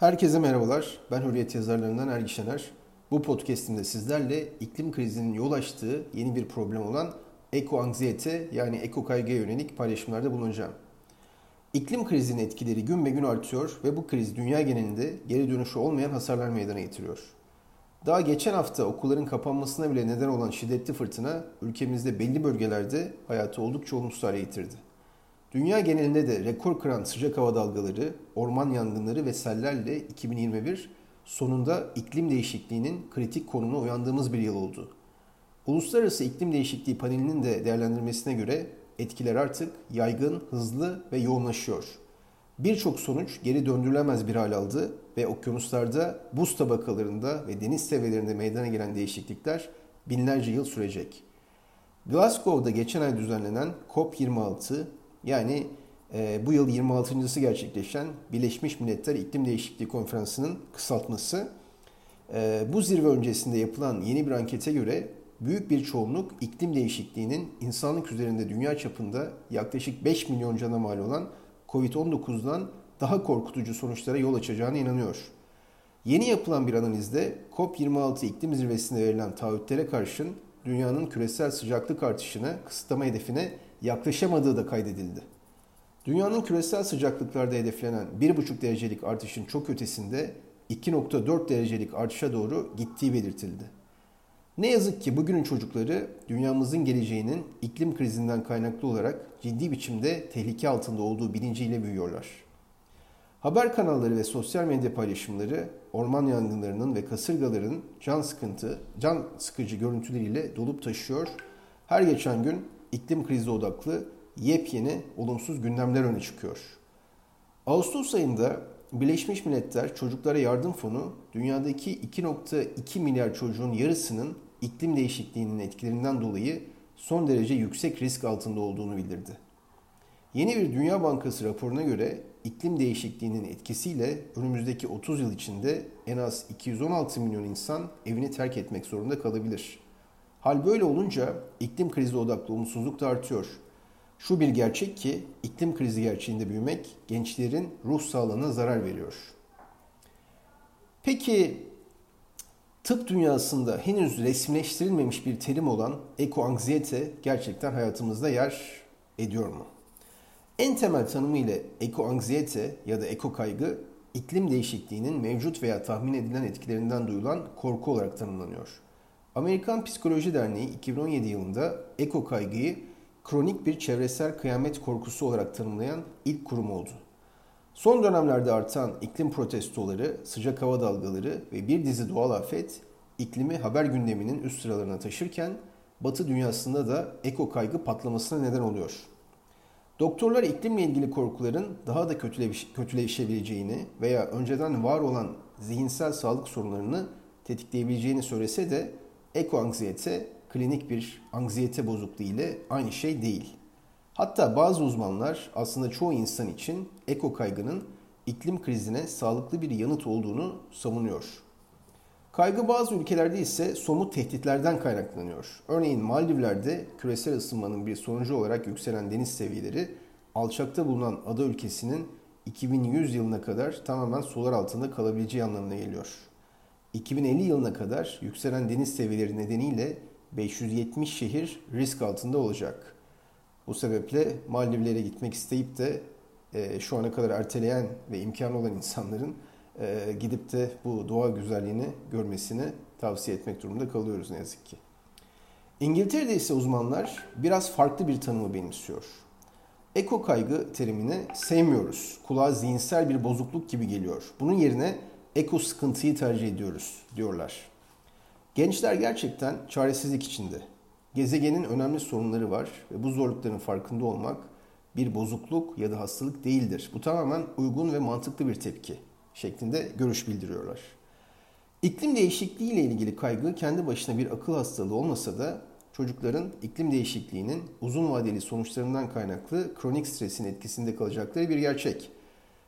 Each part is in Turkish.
Herkese merhabalar. Ben Hürriyet yazarlarından Ergi Şener. Bu podcastimde sizlerle iklim krizinin yol açtığı yeni bir problem olan eko anksiyete yani eko kaygıya yönelik paylaşımlarda bulunacağım. İklim krizinin etkileri gün be gün artıyor ve bu kriz dünya genelinde geri dönüşü olmayan hasarlar meydana getiriyor. Daha geçen hafta okulların kapanmasına bile neden olan şiddetli fırtına ülkemizde belli bölgelerde hayatı oldukça olumsuz hale getirdi. Dünya genelinde de rekor kıran sıcak hava dalgaları, orman yangınları ve sellerle 2021 sonunda iklim değişikliğinin kritik konumuna uyandığımız bir yıl oldu. Uluslararası İklim Değişikliği Paneli'nin de değerlendirmesine göre etkiler artık yaygın, hızlı ve yoğunlaşıyor. Birçok sonuç geri döndürülemez bir hal aldı ve okyanuslarda, buz tabakalarında ve deniz seviyelerinde meydana gelen değişiklikler binlerce yıl sürecek. Glasgow'da geçen ay düzenlenen COP26 yani e, bu yıl 26.sı gerçekleşen Birleşmiş Milletler İklim Değişikliği Konferansı'nın kısaltması. E, bu zirve öncesinde yapılan yeni bir ankete göre büyük bir çoğunluk iklim değişikliğinin insanlık üzerinde dünya çapında yaklaşık 5 milyon cana mal olan Covid-19'dan daha korkutucu sonuçlara yol açacağına inanıyor. Yeni yapılan bir analizde COP26 iklim zirvesinde verilen taahhütlere karşın dünyanın küresel sıcaklık artışını kısıtlama hedefine yaklaşamadığı da kaydedildi. Dünyanın küresel sıcaklıklarda hedeflenen 1,5 derecelik artışın çok ötesinde 2,4 derecelik artışa doğru gittiği belirtildi. Ne yazık ki bugünün çocukları dünyamızın geleceğinin iklim krizinden kaynaklı olarak ciddi biçimde tehlike altında olduğu bilinciyle büyüyorlar. Haber kanalları ve sosyal medya paylaşımları orman yangınlarının ve kasırgaların can sıkıntı, can sıkıcı görüntüleriyle dolup taşıyor. Her geçen gün iklim krizi odaklı yepyeni olumsuz gündemler öne çıkıyor. Ağustos ayında Birleşmiş Milletler Çocuklara Yardım Fonu dünyadaki 2.2 milyar çocuğun yarısının iklim değişikliğinin etkilerinden dolayı son derece yüksek risk altında olduğunu bildirdi. Yeni bir Dünya Bankası raporuna göre iklim değişikliğinin etkisiyle önümüzdeki 30 yıl içinde en az 216 milyon insan evini terk etmek zorunda kalabilir. Hal böyle olunca iklim krizi odaklı umutsuzluk da artıyor. Şu bir gerçek ki iklim krizi gerçeğinde büyümek gençlerin ruh sağlığına zarar veriyor. Peki tıp dünyasında henüz resmileştirilmemiş bir terim olan ekoanksiyete gerçekten hayatımızda yer ediyor mu? En temel tanımı ile ekoanksiyete ya da eko kaygı iklim değişikliğinin mevcut veya tahmin edilen etkilerinden duyulan korku olarak tanımlanıyor. Amerikan Psikoloji Derneği 2017 yılında eko kaygıyı kronik bir çevresel kıyamet korkusu olarak tanımlayan ilk kurum oldu. Son dönemlerde artan iklim protestoları, sıcak hava dalgaları ve bir dizi doğal afet iklimi haber gündeminin üst sıralarına taşırken Batı dünyasında da eko kaygı patlamasına neden oluyor. Doktorlar iklimle ilgili korkuların daha da kötüleşebileceğini veya önceden var olan zihinsel sağlık sorunlarını tetikleyebileceğini söylese de ekoanksiyete klinik bir anksiyete bozukluğu ile aynı şey değil. Hatta bazı uzmanlar aslında çoğu insan için eko kaygının iklim krizine sağlıklı bir yanıt olduğunu savunuyor. Kaygı bazı ülkelerde ise somut tehditlerden kaynaklanıyor. Örneğin Maldivler'de küresel ısınmanın bir sonucu olarak yükselen deniz seviyeleri alçakta bulunan ada ülkesinin 2100 yılına kadar tamamen sular altında kalabileceği anlamına geliyor. 2050 yılına kadar yükselen deniz seviyeleri nedeniyle 570 şehir risk altında olacak. Bu sebeple Maldivlere gitmek isteyip de e, şu ana kadar erteleyen ve imkanı olan insanların e, gidip de bu doğa güzelliğini görmesini tavsiye etmek durumunda kalıyoruz ne yazık ki. İngiltere'de ise uzmanlar biraz farklı bir tanımı benimsiyor. Eko kaygı terimini sevmiyoruz. Kulağa zihinsel bir bozukluk gibi geliyor. Bunun yerine eko sıkıntıyı tercih ediyoruz diyorlar. Gençler gerçekten çaresizlik içinde. Gezegenin önemli sorunları var ve bu zorlukların farkında olmak bir bozukluk ya da hastalık değildir. Bu tamamen uygun ve mantıklı bir tepki şeklinde görüş bildiriyorlar. İklim değişikliği ile ilgili kaygı kendi başına bir akıl hastalığı olmasa da çocukların iklim değişikliğinin uzun vadeli sonuçlarından kaynaklı kronik stresin etkisinde kalacakları bir gerçek.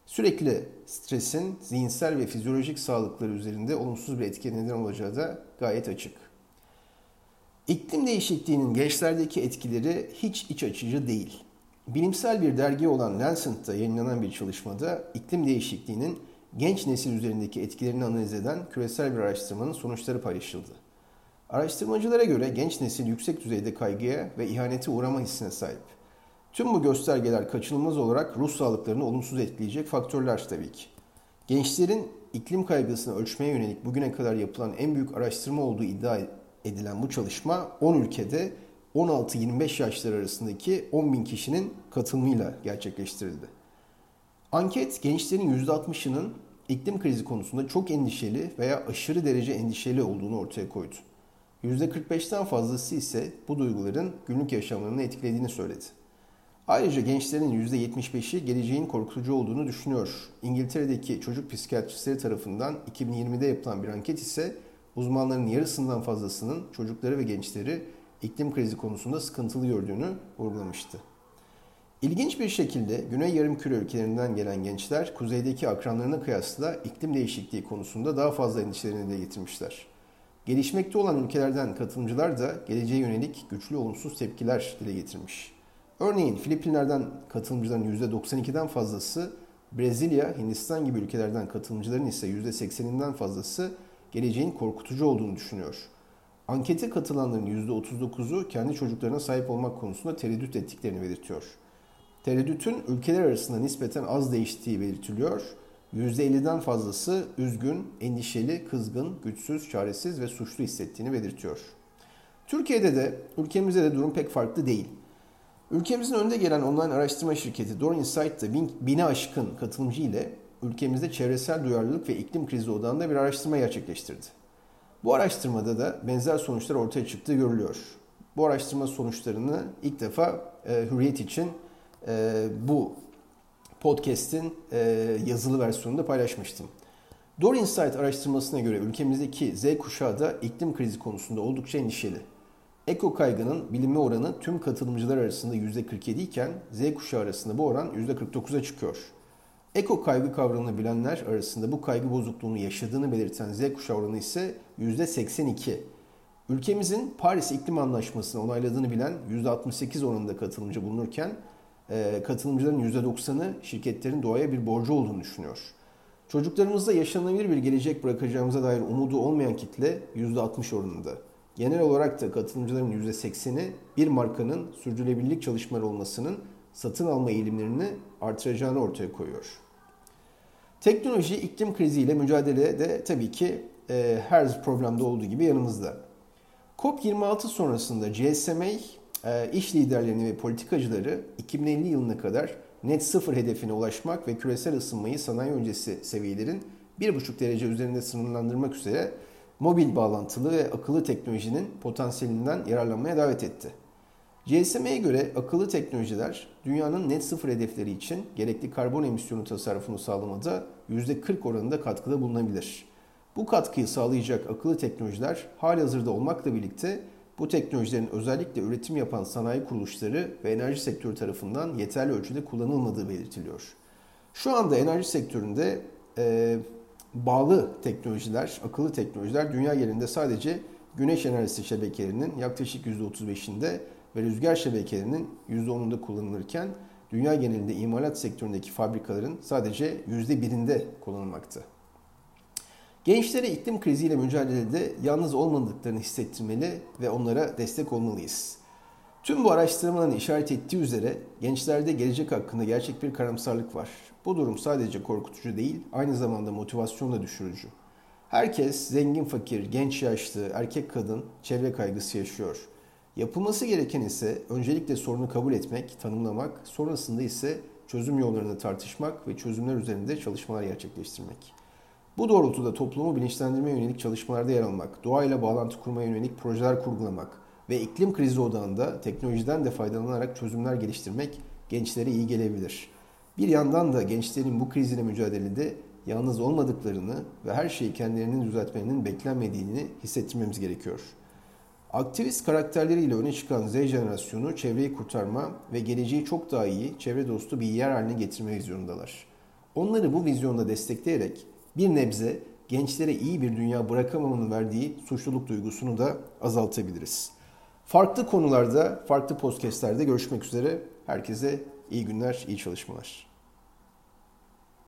Sürekli stresin zihinsel ve fizyolojik sağlıkları üzerinde olumsuz bir etki neden olacağı da gayet açık. İklim değişikliğinin gençlerdeki etkileri hiç iç açıcı değil. Bilimsel bir dergi olan Lancet'ta yayınlanan bir çalışmada iklim değişikliğinin genç nesil üzerindeki etkilerini analiz eden küresel bir araştırmanın sonuçları paylaşıldı. Araştırmacılara göre genç nesil yüksek düzeyde kaygıya ve ihanete uğrama hissine sahip. Tüm bu göstergeler kaçınılmaz olarak ruh sağlıklarını olumsuz etkileyecek faktörler tabii ki. Gençlerin iklim kaygısını ölçmeye yönelik bugüne kadar yapılan en büyük araştırma olduğu iddia edilen bu çalışma 10 ülkede 16-25 yaşlar arasındaki 10 bin kişinin katılımıyla gerçekleştirildi. Anket gençlerin %60'ının iklim krizi konusunda çok endişeli veya aşırı derece endişeli olduğunu ortaya koydu. %45'ten fazlası ise bu duyguların günlük yaşamlarını etkilediğini söyledi. Ayrıca gençlerin %75'i geleceğin korkutucu olduğunu düşünüyor. İngiltere'deki çocuk psikiyatristleri tarafından 2020'de yapılan bir anket ise uzmanların yarısından fazlasının çocukları ve gençleri iklim krizi konusunda sıkıntılı gördüğünü vurgulamıştı. İlginç bir şekilde Güney Yarımküre ülkelerinden gelen gençler kuzeydeki akranlarına kıyasla iklim değişikliği konusunda daha fazla endişelerini de getirmişler. Gelişmekte olan ülkelerden katılımcılar da geleceğe yönelik güçlü olumsuz tepkiler dile getirmiş. Örneğin Filipinler'den katılımcıların %92'den fazlası, Brezilya, Hindistan gibi ülkelerden katılımcıların ise %80'inden fazlası geleceğin korkutucu olduğunu düşünüyor. Ankete katılanların %39'u kendi çocuklarına sahip olmak konusunda tereddüt ettiklerini belirtiyor. Tereddütün ülkeler arasında nispeten az değiştiği belirtiliyor. %50'den fazlası üzgün, endişeli, kızgın, güçsüz, çaresiz ve suçlu hissettiğini belirtiyor. Türkiye'de de ülkemizde de durum pek farklı değil. Ülkemizin önde gelen online araştırma şirketi Door Insight'ta bin, bine aşkın katılımcı ile ülkemizde çevresel duyarlılık ve iklim krizi odağında bir araştırma gerçekleştirdi. Bu araştırmada da benzer sonuçlar ortaya çıktığı görülüyor. Bu araştırma sonuçlarını ilk defa e, Hürriyet için e, bu podcast'in e, yazılı versiyonunda paylaşmıştım. Door Insight araştırmasına göre ülkemizdeki Z kuşağı da iklim krizi konusunda oldukça endişeli. Eko kaygının bilinme oranı tüm katılımcılar arasında %47 iken Z kuşağı arasında bu oran %49'a çıkıyor. Eko kaygı kavramını bilenler arasında bu kaygı bozukluğunu yaşadığını belirten Z kuşağı oranı ise %82. Ülkemizin Paris İklim Anlaşması'nı onayladığını bilen %68 oranında katılımcı bulunurken e, katılımcıların %90'ı şirketlerin doğaya bir borcu olduğunu düşünüyor. Çocuklarımızda yaşanabilir bir gelecek bırakacağımıza dair umudu olmayan kitle %60 oranında. Genel olarak da katılımcıların %80'i bir markanın sürdürülebilirlik çalışmaları olmasının satın alma eğilimlerini artıracağını ortaya koyuyor. Teknoloji iklim kriziyle mücadele de tabii ki e, her problemde olduğu gibi yanımızda. COP26 sonrasında GSMA e, iş liderlerini ve politikacıları 2050 yılına kadar net sıfır hedefine ulaşmak ve küresel ısınmayı sanayi öncesi seviyelerin 1,5 derece üzerinde sınırlandırmak üzere mobil bağlantılı ve akıllı teknolojinin potansiyelinden yararlanmaya davet etti. GSM'ye göre akıllı teknolojiler dünyanın net sıfır hedefleri için gerekli karbon emisyonu tasarrufunu sağlamada %40 oranında katkıda bulunabilir. Bu katkıyı sağlayacak akıllı teknolojiler hali hazırda olmakla birlikte bu teknolojilerin özellikle üretim yapan sanayi kuruluşları ve enerji sektörü tarafından yeterli ölçüde kullanılmadığı belirtiliyor. Şu anda enerji sektöründe e, bağlı teknolojiler, akıllı teknolojiler dünya genelinde sadece güneş enerjisi şebekelerinin yaklaşık %35'inde ve rüzgar şebekelerinin %10'unda kullanılırken dünya genelinde imalat sektöründeki fabrikaların sadece %1'inde kullanılmakta. Gençlere iklim kriziyle mücadelede yalnız olmadıklarını hissettirmeli ve onlara destek olmalıyız. Tüm bu araştırmaların işaret ettiği üzere gençlerde gelecek hakkında gerçek bir karamsarlık var. Bu durum sadece korkutucu değil, aynı zamanda motivasyon da düşürücü. Herkes zengin fakir, genç yaşlı, erkek kadın çevre kaygısı yaşıyor. Yapılması gereken ise öncelikle sorunu kabul etmek, tanımlamak, sonrasında ise çözüm yollarını tartışmak ve çözümler üzerinde çalışmalar gerçekleştirmek. Bu doğrultuda toplumu bilinçlendirmeye yönelik çalışmalarda yer almak, doğayla bağlantı kurmaya yönelik projeler kurgulamak ve iklim krizi odağında teknolojiden de faydalanarak çözümler geliştirmek gençlere iyi gelebilir. Bir yandan da gençlerin bu krizle mücadelede yalnız olmadıklarını ve her şeyi kendilerinin düzeltmenin beklenmediğini hissettirmemiz gerekiyor. Aktivist karakterleriyle öne çıkan Z jenerasyonu çevreyi kurtarma ve geleceği çok daha iyi, çevre dostu bir yer haline getirme vizyonundalar. Onları bu vizyonda destekleyerek bir nebze gençlere iyi bir dünya bırakamamanın verdiği suçluluk duygusunu da azaltabiliriz. Farklı konularda, farklı podcastlerde görüşmek üzere. Herkese iyi günler, iyi çalışmalar.